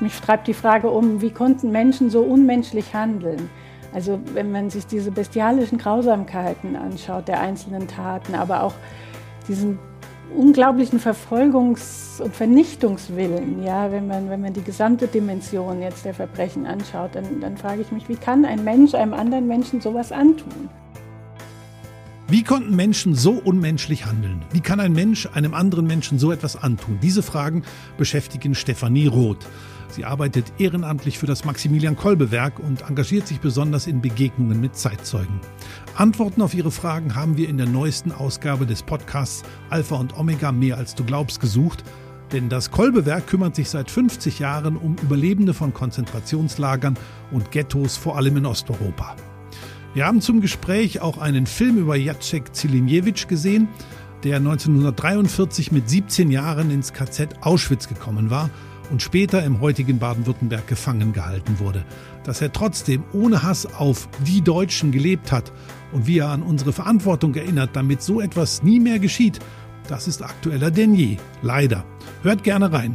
mich treibt die Frage um, wie konnten Menschen so unmenschlich handeln? Also wenn man sich diese bestialischen Grausamkeiten anschaut, der einzelnen Taten, aber auch diesen unglaublichen Verfolgungs- und Vernichtungswillen, ja, wenn man, wenn man die gesamte Dimension jetzt der Verbrechen anschaut, dann, dann frage ich mich, wie kann ein Mensch einem anderen Menschen sowas antun? Wie konnten Menschen so unmenschlich handeln? Wie kann ein Mensch einem anderen Menschen so etwas antun? Diese Fragen beschäftigen Stefanie Roth. Sie arbeitet ehrenamtlich für das Maximilian Kolbe Werk und engagiert sich besonders in Begegnungen mit Zeitzeugen. Antworten auf ihre Fragen haben wir in der neuesten Ausgabe des Podcasts Alpha und Omega mehr als du glaubst gesucht. Denn das Kolbewerk kümmert sich seit 50 Jahren um Überlebende von Konzentrationslagern und Ghettos, vor allem in Osteuropa. Wir haben zum Gespräch auch einen Film über Jacek Zilinjewitsch gesehen, der 1943 mit 17 Jahren ins KZ Auschwitz gekommen war und später im heutigen Baden-Württemberg gefangen gehalten wurde. Dass er trotzdem ohne Hass auf die Deutschen gelebt hat und wie er an unsere Verantwortung erinnert, damit so etwas nie mehr geschieht, das ist aktueller denn je. Leider. Hört gerne rein.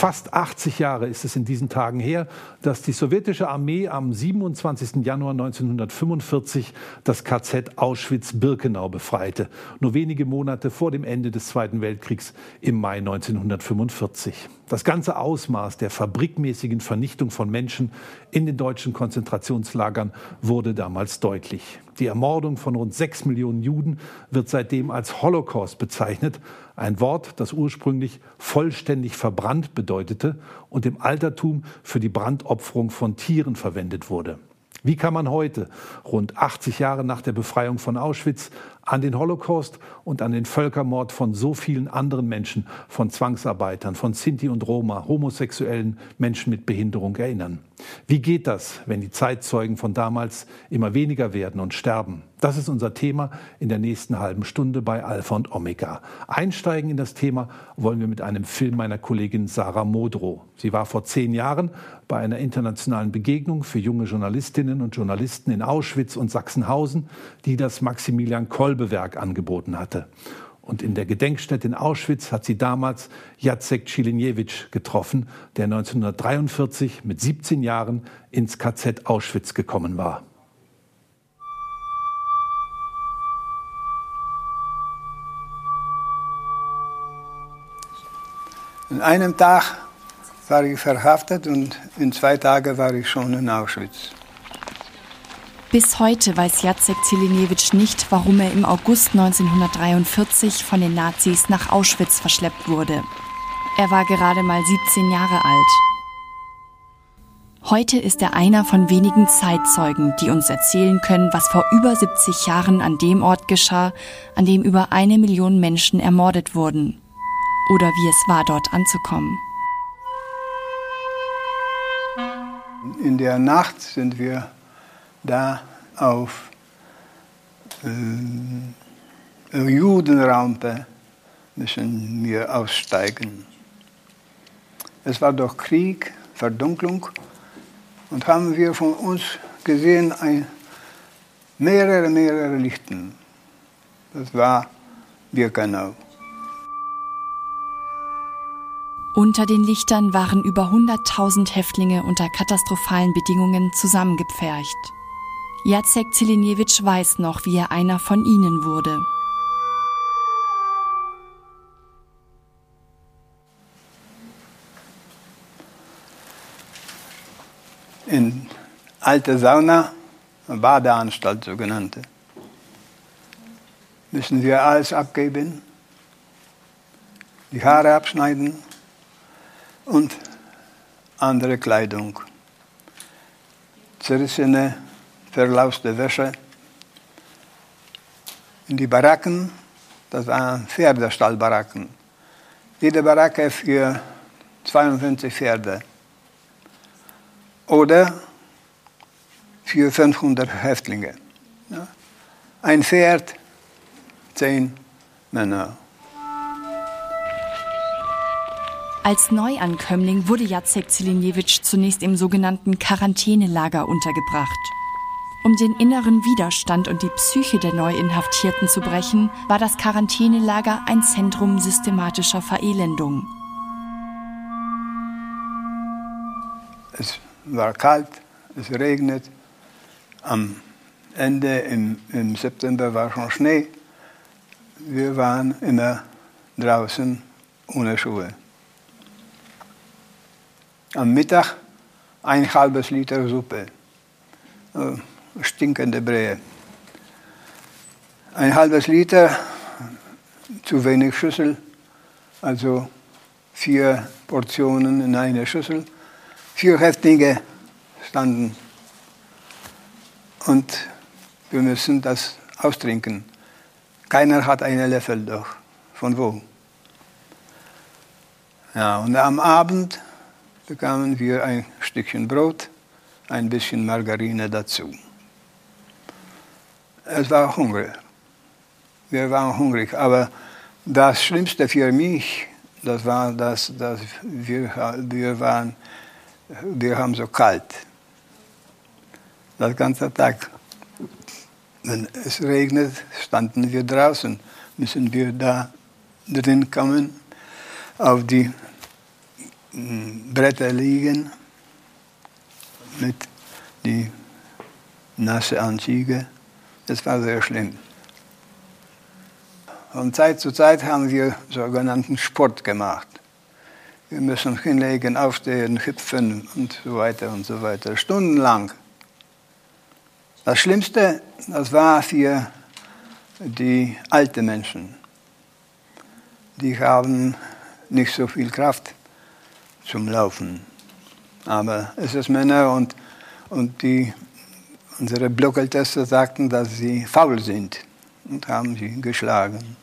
Fast 80 Jahre ist es in diesen Tagen her, dass die sowjetische Armee am 27. Januar 1945 das KZ Auschwitz-Birkenau befreite, nur wenige Monate vor dem Ende des Zweiten Weltkriegs im Mai 1945. Das ganze Ausmaß der fabrikmäßigen Vernichtung von Menschen in den deutschen Konzentrationslagern wurde damals deutlich. Die Ermordung von rund sechs Millionen Juden wird seitdem als Holocaust bezeichnet, ein Wort, das ursprünglich vollständig verbrannt bedeutete und im Altertum für die Brandopferung von Tieren verwendet wurde. Wie kann man heute, rund 80 Jahre nach der Befreiung von Auschwitz, an den Holocaust und an den Völkermord von so vielen anderen Menschen, von Zwangsarbeitern, von Sinti und Roma, homosexuellen Menschen mit Behinderung erinnern? Wie geht das, wenn die Zeitzeugen von damals immer weniger werden und sterben? Das ist unser Thema in der nächsten halben Stunde bei Alpha und Omega. Einsteigen in das Thema wollen wir mit einem Film meiner Kollegin Sarah Modrow. Sie war vor zehn Jahren bei einer internationalen Begegnung für junge Journalistinnen und Journalisten in Auschwitz und Sachsenhausen, die das Maximilian Kolbe-Werk angeboten hatte. Und in der Gedenkstätte in Auschwitz hat sie damals Jacek Cilinjewitsch getroffen, der 1943 mit 17 Jahren ins KZ Auschwitz gekommen war. An einem Tag war ich verhaftet und in zwei Tagen war ich schon in Auschwitz. Bis heute weiß Jacek Zilinewitsch nicht, warum er im August 1943 von den Nazis nach Auschwitz verschleppt wurde. Er war gerade mal 17 Jahre alt. Heute ist er einer von wenigen Zeitzeugen, die uns erzählen können, was vor über 70 Jahren an dem Ort geschah, an dem über eine Million Menschen ermordet wurden oder wie es war, dort anzukommen. In der Nacht sind wir da auf äh, Judenrampe müssen wir aussteigen. Es war doch Krieg, Verdunklung und haben wir von uns gesehen ein, mehrere, mehrere Lichten. Das war Birkenau. Unter den Lichtern waren über 100.000 Häftlinge unter katastrophalen Bedingungen zusammengepfercht. Jacek Zilinjewitsch weiß noch, wie er einer von ihnen wurde. In alte Sauna, Badeanstalt sogenannte, müssen wir alles abgeben, die Haare abschneiden, und andere Kleidung. Zerrissene, verlauste Wäsche. In die Baracken, das waren Pferdestallbaracken. Jede Baracke für 52 Pferde. Oder für 500 Häftlinge. Ein Pferd, zehn Männer. Als Neuankömmling wurde Jacek Zilinjewitsch zunächst im sogenannten Quarantänelager untergebracht. Um den inneren Widerstand und die Psyche der Neuinhaftierten zu brechen, war das Quarantänelager ein Zentrum systematischer Verelendung. Es war kalt, es regnet. Am Ende im, im September war schon Schnee. Wir waren immer draußen ohne Schuhe. Am Mittag ein halbes Liter Suppe, äh, stinkende Brehe. Ein halbes Liter, zu wenig Schüssel, also vier Portionen in einer Schüssel. Vier Häftlinge standen und wir müssen das austrinken. Keiner hat einen Löffel doch. Von wo? Ja, und am Abend bekamen wir ein Stückchen Brot, ein bisschen Margarine dazu. Es war Hunger. Wir waren hungrig, aber das Schlimmste für mich, das war, dass, dass wir, wir waren, wir haben so kalt. Das ganze Tag. Wenn es regnet, standen wir draußen. Müssen wir da drin kommen, auf die Bretter liegen mit die nasse Anzüge. Das war sehr schlimm. Von Zeit zu Zeit haben wir sogenannten Sport gemacht. Wir müssen hinlegen, aufstehen, hüpfen und so weiter und so weiter, stundenlang. Das Schlimmste, das war für die alten Menschen. Die haben nicht so viel Kraft zum Laufen. Aber es ist Männer und, und die, unsere Blockeltester sagten, dass sie faul sind und haben sie geschlagen.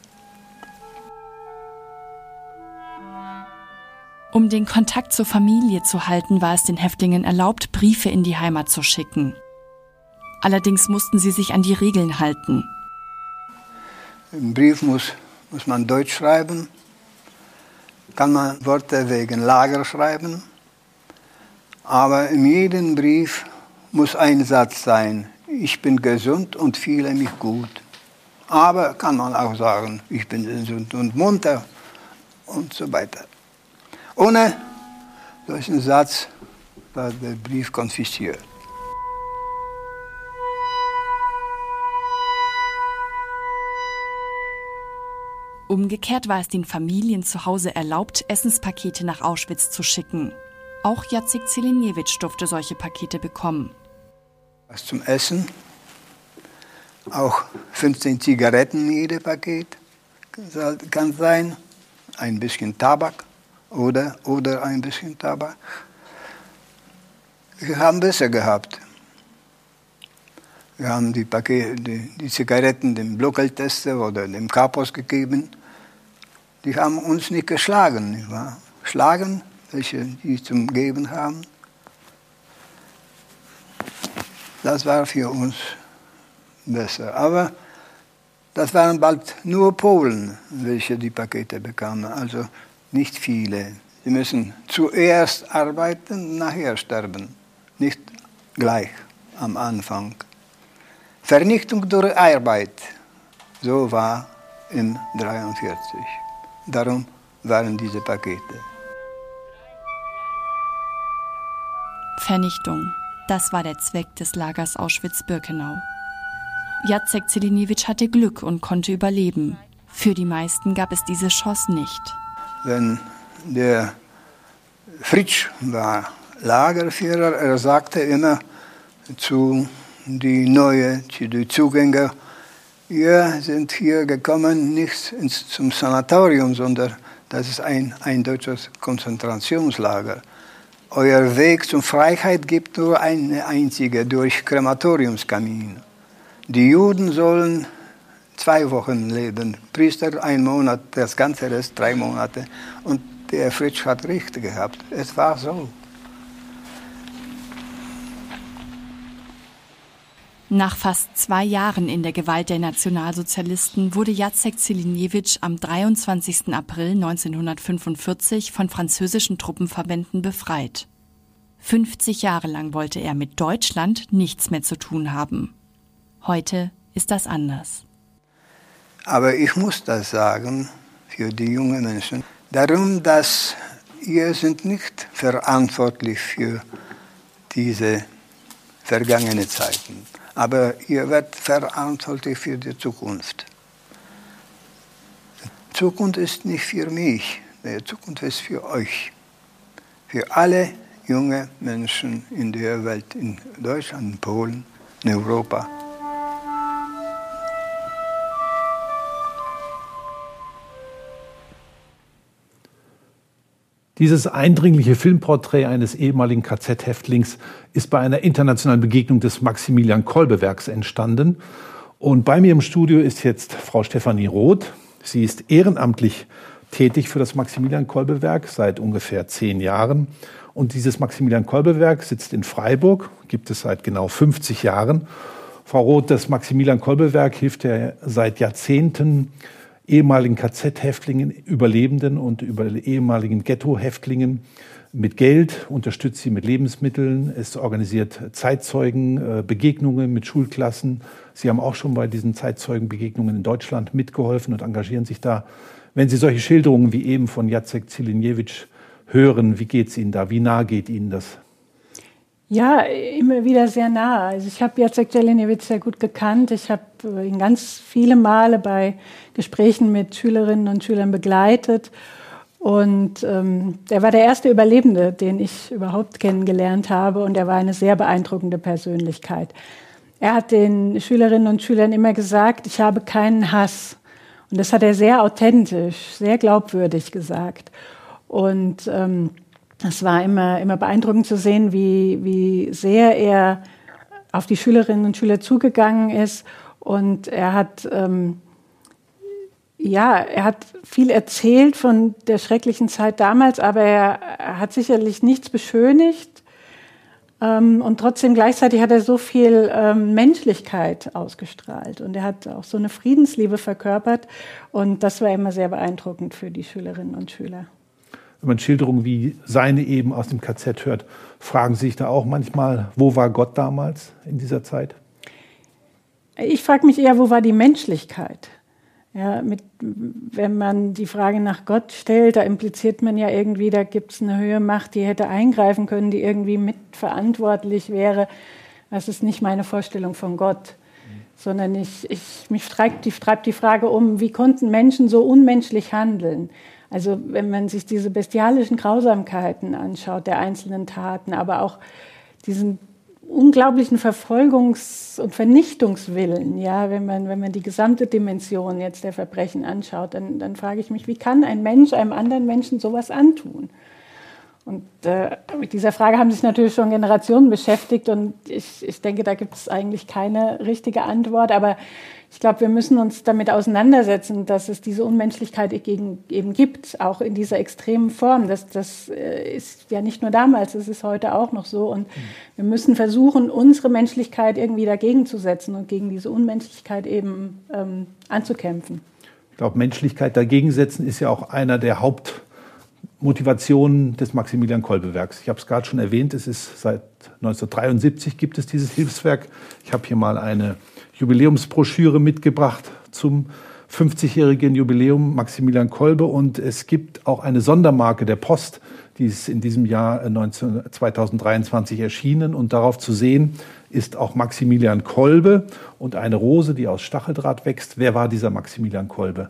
Um den Kontakt zur Familie zu halten, war es den Häftlingen erlaubt, Briefe in die Heimat zu schicken. Allerdings mussten sie sich an die Regeln halten. Im Brief muss, muss man Deutsch schreiben, kann man Worte wegen Lager schreiben, aber in jedem Brief muss ein Satz sein, ich bin gesund und fühle mich gut. Aber kann man auch sagen, ich bin gesund und munter und so weiter. Ohne solchen Satz war der Brief konfisziert. Umgekehrt war es den Familien zu Hause erlaubt, Essenspakete nach Auschwitz zu schicken. Auch Jacek Zeleniewicz durfte solche Pakete bekommen. Was zum Essen, auch 15 Zigaretten jede Paket kann sein, ein bisschen Tabak oder, oder ein bisschen Tabak. Wir haben besser gehabt. Wir haben die, Pakete, die, die Zigaretten dem Blockeltester oder dem Kapos gegeben. Die haben uns nicht geschlagen, nicht wahr? Schlagen, welche die zum Geben haben. Das war für uns besser. Aber das waren bald nur Polen, welche die Pakete bekamen, also nicht viele. Sie müssen zuerst arbeiten, nachher sterben, nicht gleich am Anfang. Vernichtung durch Arbeit. So war im 43. Darum waren diese Pakete. Vernichtung. Das war der Zweck des Lagers Auschwitz-Birkenau. Jacek Zeliniewicz hatte Glück und konnte überleben. Für die meisten gab es diese Chance nicht. Wenn der Fritsch war Lagerführer, er sagte immer zu die neue, die Zugänger. Wir sind hier gekommen nicht ins, zum Sanatorium, sondern das ist ein, ein deutsches Konzentrationslager. Euer Weg zur Freiheit gibt nur eine einzige, durch Krematoriumskamin. Die Juden sollen zwei Wochen leben, Priester ein Monat, das ganze Rest drei Monate. Und der Fritsch hat recht gehabt. Es war so. Nach fast zwei Jahren in der Gewalt der Nationalsozialisten wurde Jacek Zeliniewicz am 23. April 1945 von französischen Truppenverbänden befreit. 50 Jahre lang wollte er mit Deutschland nichts mehr zu tun haben. Heute ist das anders. Aber ich muss das sagen für die jungen Menschen. Darum, dass ihr sind nicht verantwortlich für diese vergangenen Zeiten. Aber ihr werdet verantwortlich für die Zukunft. Die Zukunft ist nicht für mich, die Zukunft ist für euch. Für alle junge Menschen in der Welt, in Deutschland, in Polen, in Europa. Dieses eindringliche Filmporträt eines ehemaligen KZ-Häftlings ist bei einer internationalen Begegnung des Maximilian Kolbe-Werks entstanden. Und bei mir im Studio ist jetzt Frau Stefanie Roth. Sie ist ehrenamtlich tätig für das Maximilian Kolbe-Werk seit ungefähr zehn Jahren. Und dieses Maximilian Kolbe-Werk sitzt in Freiburg, gibt es seit genau 50 Jahren. Frau Roth, das Maximilian Kolbe-Werk hilft ja seit Jahrzehnten ehemaligen KZ-Häftlingen, Überlebenden und über ehemaligen Ghetto-Häftlingen mit Geld, unterstützt sie mit Lebensmitteln. Es organisiert Zeitzeugenbegegnungen mit Schulklassen. Sie haben auch schon bei diesen Zeitzeugenbegegnungen in Deutschland mitgeholfen und engagieren sich da. Wenn Sie solche Schilderungen wie eben von Jacek Zilinjewitsch hören, wie geht es Ihnen da? Wie nah geht Ihnen das? Ja, immer wieder sehr nah. Also ich habe Jacek Jelenewitsch sehr gut gekannt. Ich habe äh, ihn ganz viele Male bei Gesprächen mit Schülerinnen und Schülern begleitet. Und ähm, er war der erste Überlebende, den ich überhaupt kennengelernt habe. Und er war eine sehr beeindruckende Persönlichkeit. Er hat den Schülerinnen und Schülern immer gesagt, ich habe keinen Hass. Und das hat er sehr authentisch, sehr glaubwürdig gesagt. Und ähm, es war immer, immer beeindruckend zu sehen, wie, wie sehr er auf die Schülerinnen und Schüler zugegangen ist. Und er hat, ähm, ja, er hat viel erzählt von der schrecklichen Zeit damals, aber er, er hat sicherlich nichts beschönigt. Ähm, und trotzdem gleichzeitig hat er so viel ähm, Menschlichkeit ausgestrahlt. Und er hat auch so eine Friedensliebe verkörpert. Und das war immer sehr beeindruckend für die Schülerinnen und Schüler wenn man Schilderungen wie seine eben aus dem KZ hört, fragen Sie sich da auch manchmal, wo war Gott damals in dieser Zeit? Ich frage mich eher, wo war die Menschlichkeit? Ja, mit, wenn man die Frage nach Gott stellt, da impliziert man ja irgendwie, da gibt es eine höhere Macht, die hätte eingreifen können, die irgendwie mitverantwortlich wäre. Das ist nicht meine Vorstellung von Gott, sondern ich, ich, mich treibt die, treibt die Frage um, wie konnten Menschen so unmenschlich handeln? Also wenn man sich diese bestialischen Grausamkeiten anschaut, der einzelnen Taten, aber auch diesen unglaublichen Verfolgungs- und Vernichtungswillen, ja, wenn man, wenn man die gesamte Dimension jetzt der Verbrechen anschaut, dann, dann frage ich mich, wie kann ein Mensch einem anderen Menschen sowas antun? Und äh, mit dieser Frage haben sich natürlich schon Generationen beschäftigt und ich, ich denke, da gibt es eigentlich keine richtige Antwort. Aber ich glaube, wir müssen uns damit auseinandersetzen, dass es diese Unmenschlichkeit eben gibt, auch in dieser extremen Form. Das, das äh, ist ja nicht nur damals, es ist heute auch noch so. Und wir müssen versuchen, unsere Menschlichkeit irgendwie dagegen zu setzen und gegen diese Unmenschlichkeit eben ähm, anzukämpfen. Ich glaube, Menschlichkeit dagegen setzen ist ja auch einer der Haupt Motivation des Maximilian Kolbe-Werks. Ich habe es gerade schon erwähnt, es ist seit 1973 gibt es dieses Hilfswerk. Ich habe hier mal eine Jubiläumsbroschüre mitgebracht zum 50-jährigen Jubiläum Maximilian Kolbe und es gibt auch eine Sondermarke der Post, die ist in diesem Jahr 19, 2023 erschienen und darauf zu sehen ist auch Maximilian Kolbe und eine Rose, die aus Stacheldraht wächst. Wer war dieser Maximilian Kolbe?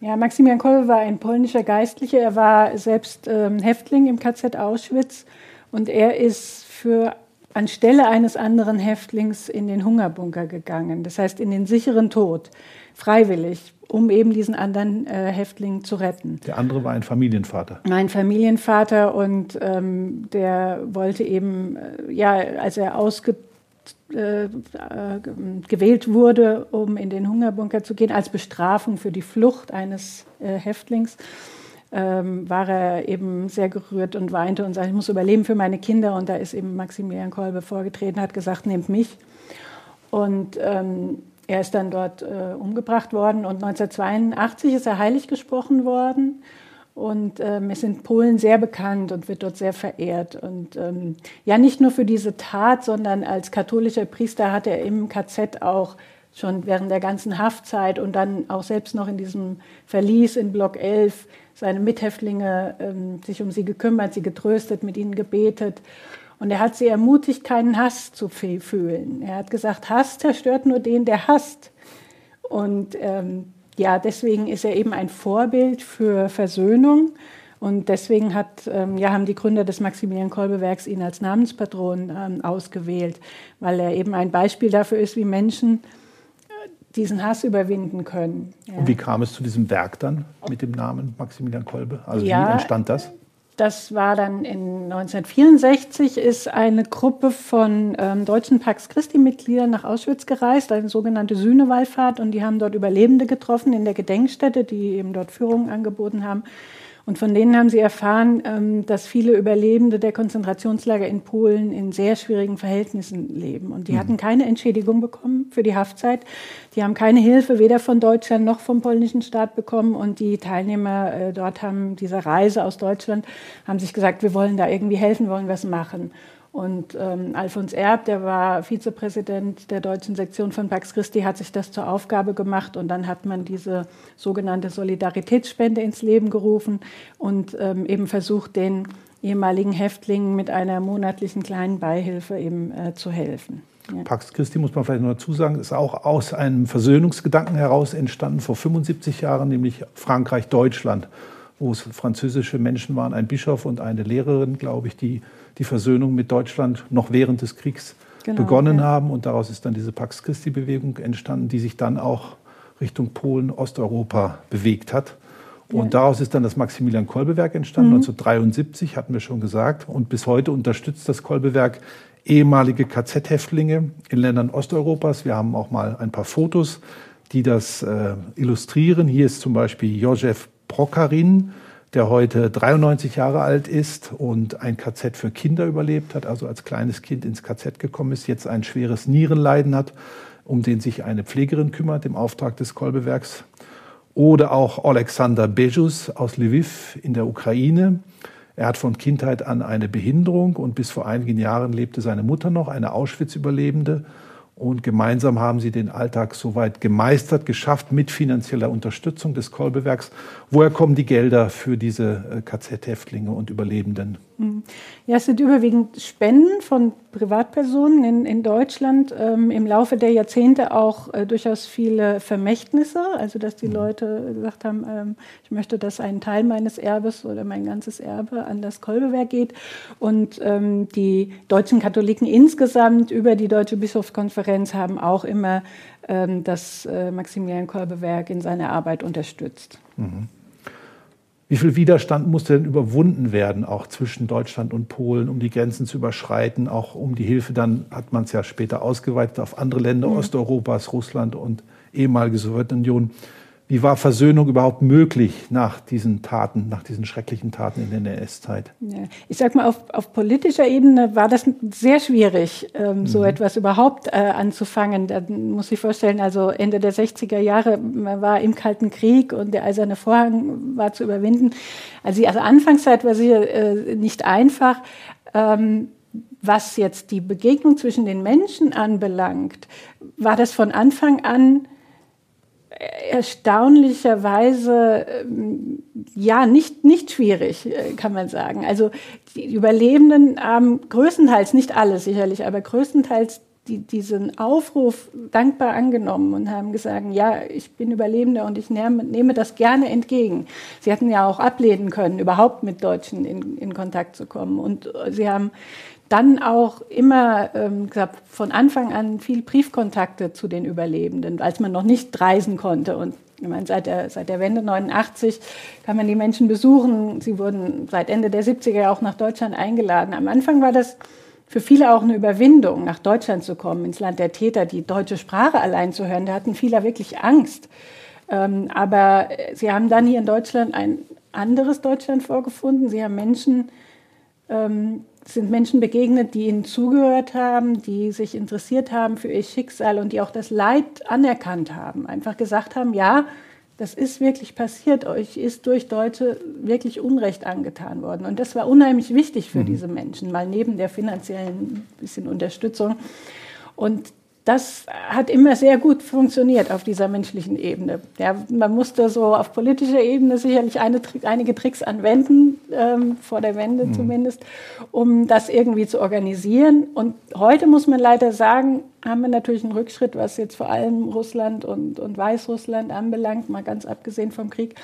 Ja, Maximilian Kolbe war ein polnischer Geistlicher. Er war selbst ähm, Häftling im KZ Auschwitz und er ist für anstelle eines anderen Häftlings in den Hungerbunker gegangen. Das heißt in den sicheren Tod, freiwillig, um eben diesen anderen äh, Häftling zu retten. Der andere war ein Familienvater. Mein Familienvater und ähm, der wollte eben, äh, ja, als er ausgezogen äh, äh, gewählt wurde, um in den Hungerbunker zu gehen, als Bestrafung für die Flucht eines äh, Häftlings, ähm, war er eben sehr gerührt und weinte und sagte, ich muss überleben für meine Kinder. Und da ist eben Maximilian Kolbe vorgetreten, hat gesagt, nehmt mich. Und ähm, er ist dann dort äh, umgebracht worden und 1982 ist er heilig gesprochen worden und ähm, ist in Polen sehr bekannt und wird dort sehr verehrt. Und ähm, ja, nicht nur für diese Tat, sondern als katholischer Priester hat er im KZ auch schon während der ganzen Haftzeit und dann auch selbst noch in diesem Verlies in Block 11 seine Mithäftlinge ähm, sich um sie gekümmert, sie getröstet, mit ihnen gebetet. Und er hat sie ermutigt, keinen Hass zu fühlen. Er hat gesagt, Hass zerstört nur den, der hasst. Und ähm, ja, deswegen ist er eben ein Vorbild für Versöhnung. Und deswegen hat, ähm, ja, haben die Gründer des Maximilian Kolbe-Werks ihn als Namenspatron ähm, ausgewählt, weil er eben ein Beispiel dafür ist, wie Menschen äh, diesen Hass überwinden können. Ja. Und wie kam es zu diesem Werk dann mit dem Namen Maximilian Kolbe? Also ja, wie entstand das? Das war dann in 1964, ist eine Gruppe von ähm, deutschen Pax Christi-Mitgliedern nach Auschwitz gereist, eine sogenannte Sühnewallfahrt, und die haben dort Überlebende getroffen in der Gedenkstätte, die eben dort Führungen angeboten haben. Und von denen haben sie erfahren, ähm, dass viele Überlebende der Konzentrationslager in Polen in sehr schwierigen Verhältnissen leben. Und die mhm. hatten keine Entschädigung bekommen für die Haftzeit. Die haben keine Hilfe weder von Deutschland noch vom polnischen Staat bekommen. Und die Teilnehmer äh, dort haben dieser Reise aus Deutschland, haben sich gesagt, wir wollen da irgendwie helfen, wollen was machen. Und ähm, Alfons Erb, der war Vizepräsident der deutschen Sektion von Pax Christi, hat sich das zur Aufgabe gemacht und dann hat man diese sogenannte Solidaritätsspende ins Leben gerufen und ähm, eben versucht, den ehemaligen Häftlingen mit einer monatlichen kleinen Beihilfe eben äh, zu helfen. Ja. Pax Christi, muss man vielleicht noch dazu sagen, ist auch aus einem Versöhnungsgedanken heraus entstanden vor 75 Jahren, nämlich Frankreich-Deutschland, wo es französische Menschen waren, ein Bischof und eine Lehrerin, glaube ich, die die Versöhnung mit Deutschland noch während des Kriegs genau, begonnen ja. haben. Und daraus ist dann diese Pax Christi-Bewegung entstanden, die sich dann auch Richtung Polen, Osteuropa bewegt hat. Und ja. daraus ist dann das Maximilian Kolbewerk entstanden, mhm. 1973, hatten wir schon gesagt. Und bis heute unterstützt das Kolbewerk ehemalige KZ-Häftlinge in Ländern Osteuropas. Wir haben auch mal ein paar Fotos, die das äh, illustrieren. Hier ist zum Beispiel Josef Prokarin, der heute 93 Jahre alt ist und ein KZ für Kinder überlebt hat, also als kleines Kind ins KZ gekommen ist, jetzt ein schweres Nierenleiden hat, um den sich eine Pflegerin kümmert im Auftrag des Kolbewerks. Oder auch Alexander Bejus aus Lviv in der Ukraine. Er hat von Kindheit an eine Behinderung und bis vor einigen Jahren lebte seine Mutter noch, eine Auschwitz-Überlebende. Und gemeinsam haben sie den Alltag soweit gemeistert, geschafft mit finanzieller Unterstützung des Kolbewerks. Woher kommen die Gelder für diese äh, KZ-Häftlinge und Überlebenden? Mhm. Ja, es sind überwiegend Spenden von Privatpersonen in, in Deutschland. Ähm, Im Laufe der Jahrzehnte auch äh, durchaus viele Vermächtnisse, also dass die mhm. Leute gesagt haben, ähm, ich möchte, dass ein Teil meines Erbes oder mein ganzes Erbe an das Kolbewerk geht. Und ähm, die deutschen Katholiken insgesamt über die Deutsche Bischofskonferenz haben auch immer ähm, das äh, Maximilian Kolbewerk in seiner Arbeit unterstützt. Mhm. Wie viel Widerstand musste denn überwunden werden, auch zwischen Deutschland und Polen, um die Grenzen zu überschreiten, auch um die Hilfe, dann hat man es ja später ausgeweitet auf andere Länder mhm. Osteuropas, Russland und ehemalige Sowjetunion. Wie war Versöhnung überhaupt möglich nach diesen Taten, nach diesen schrecklichen Taten in der NS-Zeit? Ja, ich sag mal, auf, auf, politischer Ebene war das sehr schwierig, ähm, mhm. so etwas überhaupt äh, anzufangen. Da muss ich vorstellen, also Ende der 60er Jahre, man war im Kalten Krieg und der eiserne Vorhang war zu überwinden. Also die also Anfangszeit war sicher äh, nicht einfach. Ähm, was jetzt die Begegnung zwischen den Menschen anbelangt, war das von Anfang an erstaunlicherweise ähm, ja nicht, nicht schwierig, äh, kann man sagen. Also die Überlebenden haben größtenteils, nicht alle sicherlich, aber größtenteils die, diesen Aufruf dankbar angenommen und haben gesagt, ja, ich bin Überlebender und ich nehme, nehme das gerne entgegen. Sie hätten ja auch ablehnen können, überhaupt mit Deutschen in, in Kontakt zu kommen. Und sie haben dann auch immer ähm, gesagt, von Anfang an viel Briefkontakte zu den Überlebenden, als man noch nicht reisen konnte. Und ich meine, seit der, seit der Wende 89 kann man die Menschen besuchen. Sie wurden seit Ende der 70er auch nach Deutschland eingeladen. Am Anfang war das für viele auch eine Überwindung, nach Deutschland zu kommen, ins Land der Täter, die deutsche Sprache allein zu hören. Da hatten viele wirklich Angst. Ähm, aber sie haben dann hier in Deutschland ein anderes Deutschland vorgefunden. Sie haben Menschen ähm, sind Menschen begegnet, die ihnen zugehört haben, die sich interessiert haben für ihr Schicksal und die auch das Leid anerkannt haben. Einfach gesagt haben, ja, das ist wirklich passiert, euch ist durch Deutsche wirklich Unrecht angetan worden. Und das war unheimlich wichtig für mhm. diese Menschen, mal neben der finanziellen bisschen Unterstützung. Und das hat immer sehr gut funktioniert auf dieser menschlichen Ebene. Ja, man musste so auf politischer Ebene sicherlich eine, einige Tricks anwenden, ähm, vor der Wende mhm. zumindest, um das irgendwie zu organisieren. Und heute muss man leider sagen, haben wir natürlich einen Rückschritt, was jetzt vor allem Russland und, und Weißrussland anbelangt, mal ganz abgesehen vom Krieg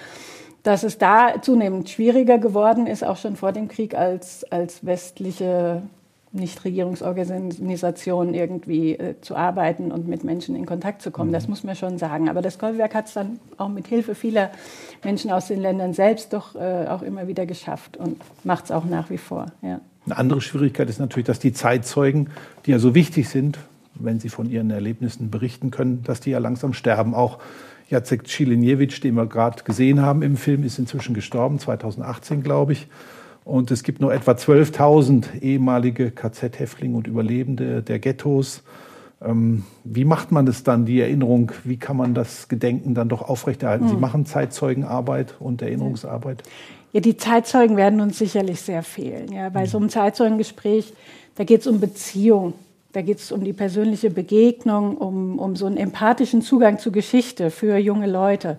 dass es da zunehmend schwieriger geworden ist, auch schon vor dem Krieg, als, als westliche Nichtregierungsorganisationen irgendwie äh, zu arbeiten und mit Menschen in Kontakt zu kommen. Mhm. Das muss man schon sagen. Aber das Kolwerk hat es dann auch mit Hilfe vieler Menschen aus den Ländern selbst doch äh, auch immer wieder geschafft und macht es auch nach wie vor. Ja. Eine andere Schwierigkeit ist natürlich, dass die Zeitzeugen, die ja so wichtig sind, wenn sie von ihren Erlebnissen berichten können, dass die ja langsam sterben. Auch Jacek Cilinjewitsch, den wir gerade gesehen haben im Film, ist inzwischen gestorben, 2018, glaube ich. Und es gibt nur etwa 12.000 ehemalige KZ-Häftlinge und Überlebende der Ghettos. Ähm, wie macht man das dann, die Erinnerung? Wie kann man das Gedenken dann doch aufrechterhalten? Hm. Sie machen Zeitzeugenarbeit und Erinnerungsarbeit. Ja, die Zeitzeugen werden uns sicherlich sehr fehlen. Ja, bei hm. so einem Zeitzeugengespräch, da geht es um Beziehung. Da geht es um die persönliche Begegnung, um, um so einen empathischen Zugang zur Geschichte für junge Leute.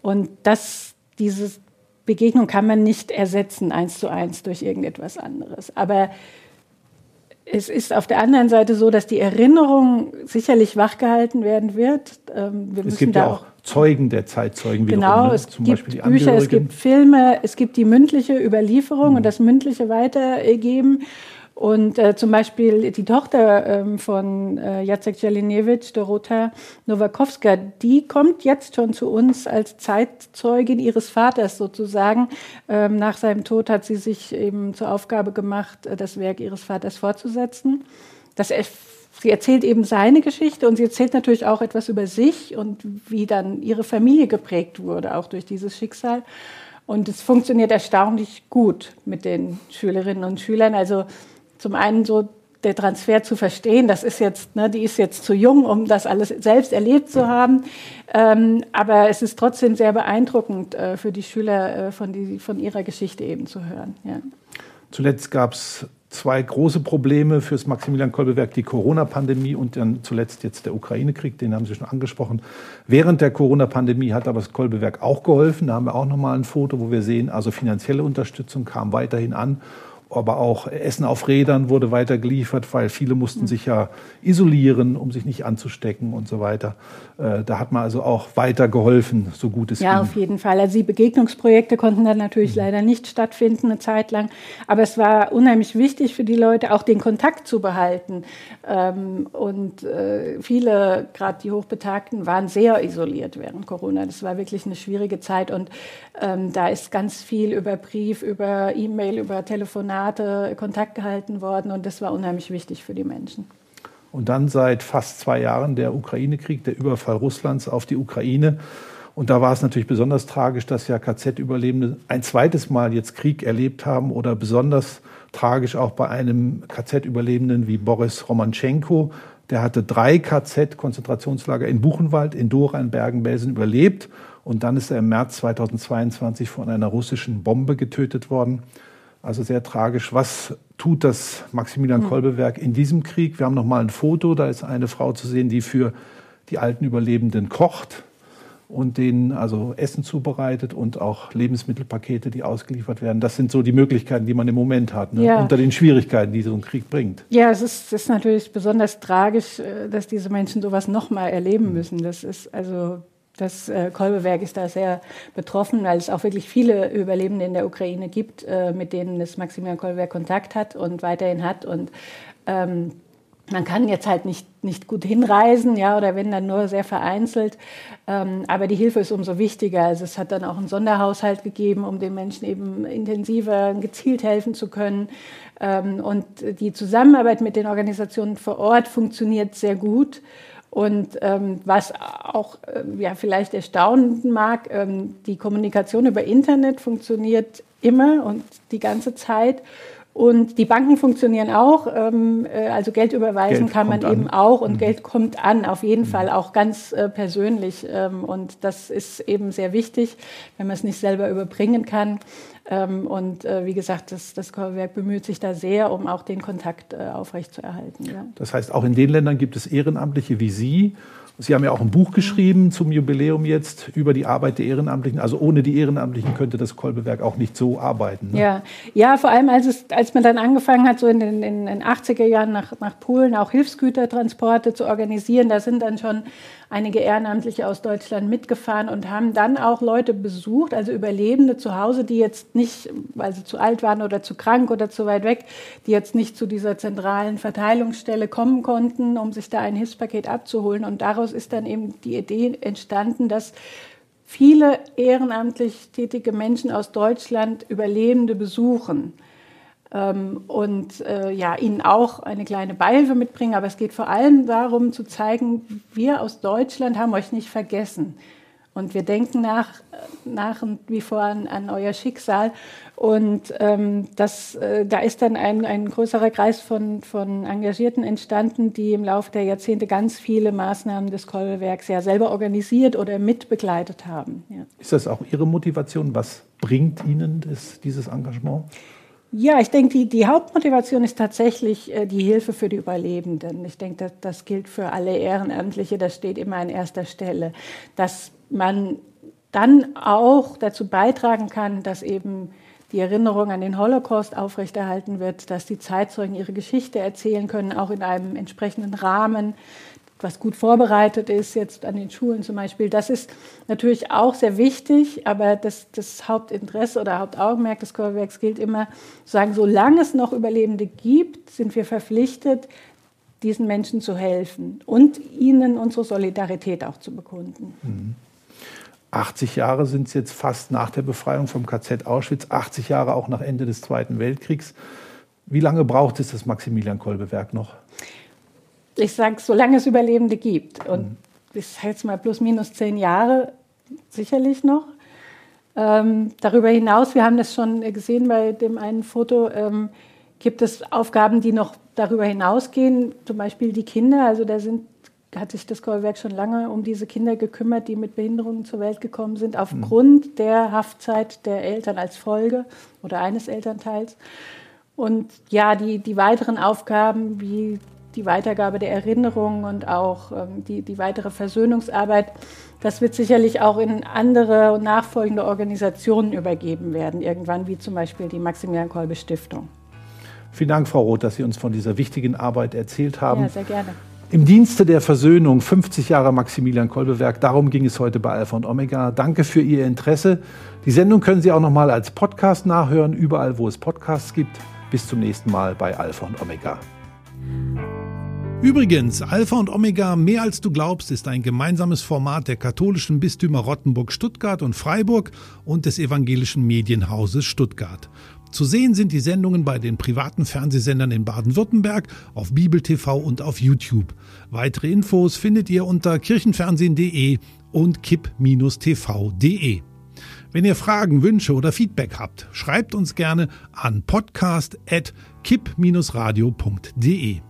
Und das, dieses, Begegnung kann man nicht ersetzen, eins zu eins, durch irgendetwas anderes. Aber es ist auf der anderen Seite so, dass die Erinnerung sicherlich wachgehalten werden wird. Ähm, wir es gibt ja auch Zeugen der Zeitzeugen. Genau, ne? es Zum gibt Bücher, es gibt Filme, es gibt die mündliche Überlieferung mhm. und das mündliche Weitergeben. Und äh, zum Beispiel die Tochter ähm, von äh, Jacek Jeliniewicz, Dorota Nowakowska, die kommt jetzt schon zu uns als Zeitzeugin ihres Vaters sozusagen. Ähm, nach seinem Tod hat sie sich eben zur Aufgabe gemacht, äh, das Werk ihres Vaters fortzusetzen. Das sie erzählt eben seine Geschichte und sie erzählt natürlich auch etwas über sich und wie dann ihre Familie geprägt wurde, auch durch dieses Schicksal. Und es funktioniert erstaunlich gut mit den Schülerinnen und Schülern. Also zum einen so der Transfer zu verstehen, das ist jetzt, ne, die ist jetzt zu jung, um das alles selbst erlebt zu haben. Ähm, aber es ist trotzdem sehr beeindruckend äh, für die Schüler äh, von, die, von ihrer Geschichte eben zu hören. Ja. Zuletzt gab es zwei große Probleme fürs Maximilian Kolbewerk, die Corona-Pandemie und dann zuletzt jetzt der Ukraine-Krieg, den haben Sie schon angesprochen. Während der Corona-Pandemie hat aber das Kolbewerk auch geholfen. Da haben wir auch nochmal ein Foto, wo wir sehen, also finanzielle Unterstützung kam weiterhin an aber auch Essen auf Rädern wurde weiter geliefert, weil viele mussten sich ja isolieren, um sich nicht anzustecken und so weiter. Äh, da hat man also auch weiter geholfen, so gut es ja, ging. Ja, auf jeden Fall. Also die Begegnungsprojekte konnten dann natürlich mhm. leider nicht stattfinden eine Zeit lang, aber es war unheimlich wichtig für die Leute, auch den Kontakt zu behalten. Ähm, und äh, viele, gerade die Hochbetagten, waren sehr isoliert während Corona. Das war wirklich eine schwierige Zeit und ähm, da ist ganz viel über Brief, über E-Mail, über Telefonat Monate Kontakt gehalten worden und das war unheimlich wichtig für die Menschen. Und dann seit fast zwei Jahren der Ukraine-Krieg, der Überfall Russlands auf die Ukraine. Und da war es natürlich besonders tragisch, dass ja KZ-Überlebende ein zweites Mal jetzt Krieg erlebt haben oder besonders tragisch auch bei einem KZ-Überlebenden wie Boris Romanchenko. Der hatte drei KZ-Konzentrationslager in Buchenwald, in Dora, in Bergen-Belsen überlebt. Und dann ist er im März 2022 von einer russischen Bombe getötet worden. Also sehr tragisch. Was tut das Maximilian hm. Kolbewerk in diesem Krieg? Wir haben noch mal ein Foto, da ist eine Frau zu sehen, die für die alten Überlebenden kocht und denen also Essen zubereitet und auch Lebensmittelpakete, die ausgeliefert werden. Das sind so die Möglichkeiten, die man im Moment hat, ne? ja. unter den Schwierigkeiten, die so ein Krieg bringt. Ja, es ist, ist natürlich besonders tragisch, äh, dass diese Menschen sowas noch mal erleben hm. müssen. Das ist also das äh, Kolbewerk ist da sehr betroffen, weil es auch wirklich viele Überlebende in der Ukraine gibt, äh, mit denen das Maximilian Kolbewerk Kontakt hat und weiterhin hat. Und ähm, man kann jetzt halt nicht, nicht gut hinreisen, ja, oder wenn dann nur sehr vereinzelt. Ähm, aber die Hilfe ist umso wichtiger. Also es hat dann auch einen Sonderhaushalt gegeben, um den Menschen eben intensiver, gezielt helfen zu können. Ähm, und die Zusammenarbeit mit den Organisationen vor Ort funktioniert sehr gut. Und ähm, was auch äh, ja, vielleicht erstaunen mag, ähm, die Kommunikation über Internet funktioniert immer und die ganze Zeit. Und die Banken funktionieren auch. Ähm, äh, also Geld überweisen Geld kann man eben an. auch und mhm. Geld kommt an, auf jeden mhm. Fall, auch ganz äh, persönlich. Ähm, und das ist eben sehr wichtig, wenn man es nicht selber überbringen kann. Ähm, und äh, wie gesagt, das, das Chorwerk bemüht sich da sehr, um auch den Kontakt äh, aufrechtzuerhalten. Ja. Das heißt, auch in den Ländern gibt es Ehrenamtliche wie Sie, Sie haben ja auch ein Buch geschrieben zum Jubiläum jetzt über die Arbeit der Ehrenamtlichen. Also ohne die Ehrenamtlichen könnte das Kolbewerk auch nicht so arbeiten. Ne? Ja. ja, vor allem als, es, als man dann angefangen hat, so in den, in den 80er Jahren nach, nach Polen auch Hilfsgütertransporte zu organisieren, da sind dann schon einige Ehrenamtliche aus Deutschland mitgefahren und haben dann auch Leute besucht, also Überlebende zu Hause, die jetzt nicht, weil sie zu alt waren oder zu krank oder zu weit weg, die jetzt nicht zu dieser zentralen Verteilungsstelle kommen konnten, um sich da ein Hilfspaket abzuholen. Und daraus ist dann eben die Idee entstanden, dass viele ehrenamtlich tätige Menschen aus Deutschland Überlebende besuchen und äh, ja, ihnen auch eine kleine Beihilfe mitbringen. Aber es geht vor allem darum zu zeigen, wir aus Deutschland haben euch nicht vergessen. Und wir denken nach, nach und wie vor an, an euer Schicksal. Und ähm, das, äh, da ist dann ein, ein größerer Kreis von, von Engagierten entstanden, die im Laufe der Jahrzehnte ganz viele Maßnahmen des Kolberwerks ja selber organisiert oder mitbegleitet haben. Ja. Ist das auch Ihre Motivation? Was bringt Ihnen das, dieses Engagement? Ja, ich denke, die, die Hauptmotivation ist tatsächlich äh, die Hilfe für die Überlebenden. Ich denke, das, das gilt für alle Ehrenamtliche, das steht immer an erster Stelle. Dass man dann auch dazu beitragen kann, dass eben die Erinnerung an den Holocaust aufrechterhalten wird, dass die Zeitzeugen ihre Geschichte erzählen können, auch in einem entsprechenden Rahmen, was gut vorbereitet ist, jetzt an den Schulen zum Beispiel. Das ist natürlich auch sehr wichtig, aber das, das Hauptinteresse oder Hauptaugenmerk des Chorwerks gilt immer, zu sagen, solange es noch Überlebende gibt, sind wir verpflichtet, diesen Menschen zu helfen und ihnen unsere Solidarität auch zu bekunden. 80 mhm. Jahre sind es jetzt fast nach der Befreiung vom KZ Auschwitz, 80 Jahre auch nach Ende des Zweiten Weltkriegs. Wie lange braucht es das Maximilian-Kolbe-Werk noch? Ich sage, solange es Überlebende gibt. Und mhm. ich sage jetzt mal plus minus zehn Jahre sicherlich noch. Ähm, darüber hinaus, wir haben das schon gesehen bei dem einen Foto, ähm, gibt es Aufgaben, die noch darüber hinausgehen, zum Beispiel die Kinder. Also da sind, hat sich das Chorwerk schon lange um diese Kinder gekümmert, die mit Behinderungen zur Welt gekommen sind, aufgrund mhm. der Haftzeit der Eltern als Folge oder eines Elternteils. Und ja, die, die weiteren Aufgaben wie die Weitergabe der Erinnerungen und auch ähm, die, die weitere Versöhnungsarbeit, das wird sicherlich auch in andere und nachfolgende Organisationen übergeben werden, irgendwann wie zum Beispiel die Maximilian Kolbe Stiftung. Vielen Dank, Frau Roth, dass Sie uns von dieser wichtigen Arbeit erzählt haben. Ja, sehr gerne. Im Dienste der Versöhnung, 50 Jahre Maximilian Kolbewerk, darum ging es heute bei Alpha und Omega. Danke für Ihr Interesse. Die Sendung können Sie auch noch mal als Podcast nachhören, überall, wo es Podcasts gibt. Bis zum nächsten Mal bei Alpha und Omega. Übrigens, Alpha und Omega mehr als du glaubst ist ein gemeinsames Format der katholischen Bistümer Rottenburg, Stuttgart und Freiburg und des evangelischen Medienhauses Stuttgart. Zu sehen sind die Sendungen bei den privaten Fernsehsendern in Baden-Württemberg, auf Bibel TV und auf YouTube. Weitere Infos findet ihr unter kirchenfernsehen.de und kipp-tv.de. Wenn ihr Fragen, Wünsche oder Feedback habt, schreibt uns gerne an podcast.kipp-radio.de.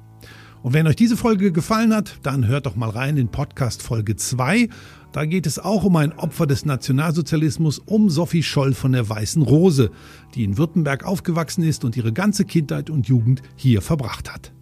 Und wenn euch diese Folge gefallen hat, dann hört doch mal rein in Podcast Folge 2. Da geht es auch um ein Opfer des Nationalsozialismus, um Sophie Scholl von der Weißen Rose, die in Württemberg aufgewachsen ist und ihre ganze Kindheit und Jugend hier verbracht hat.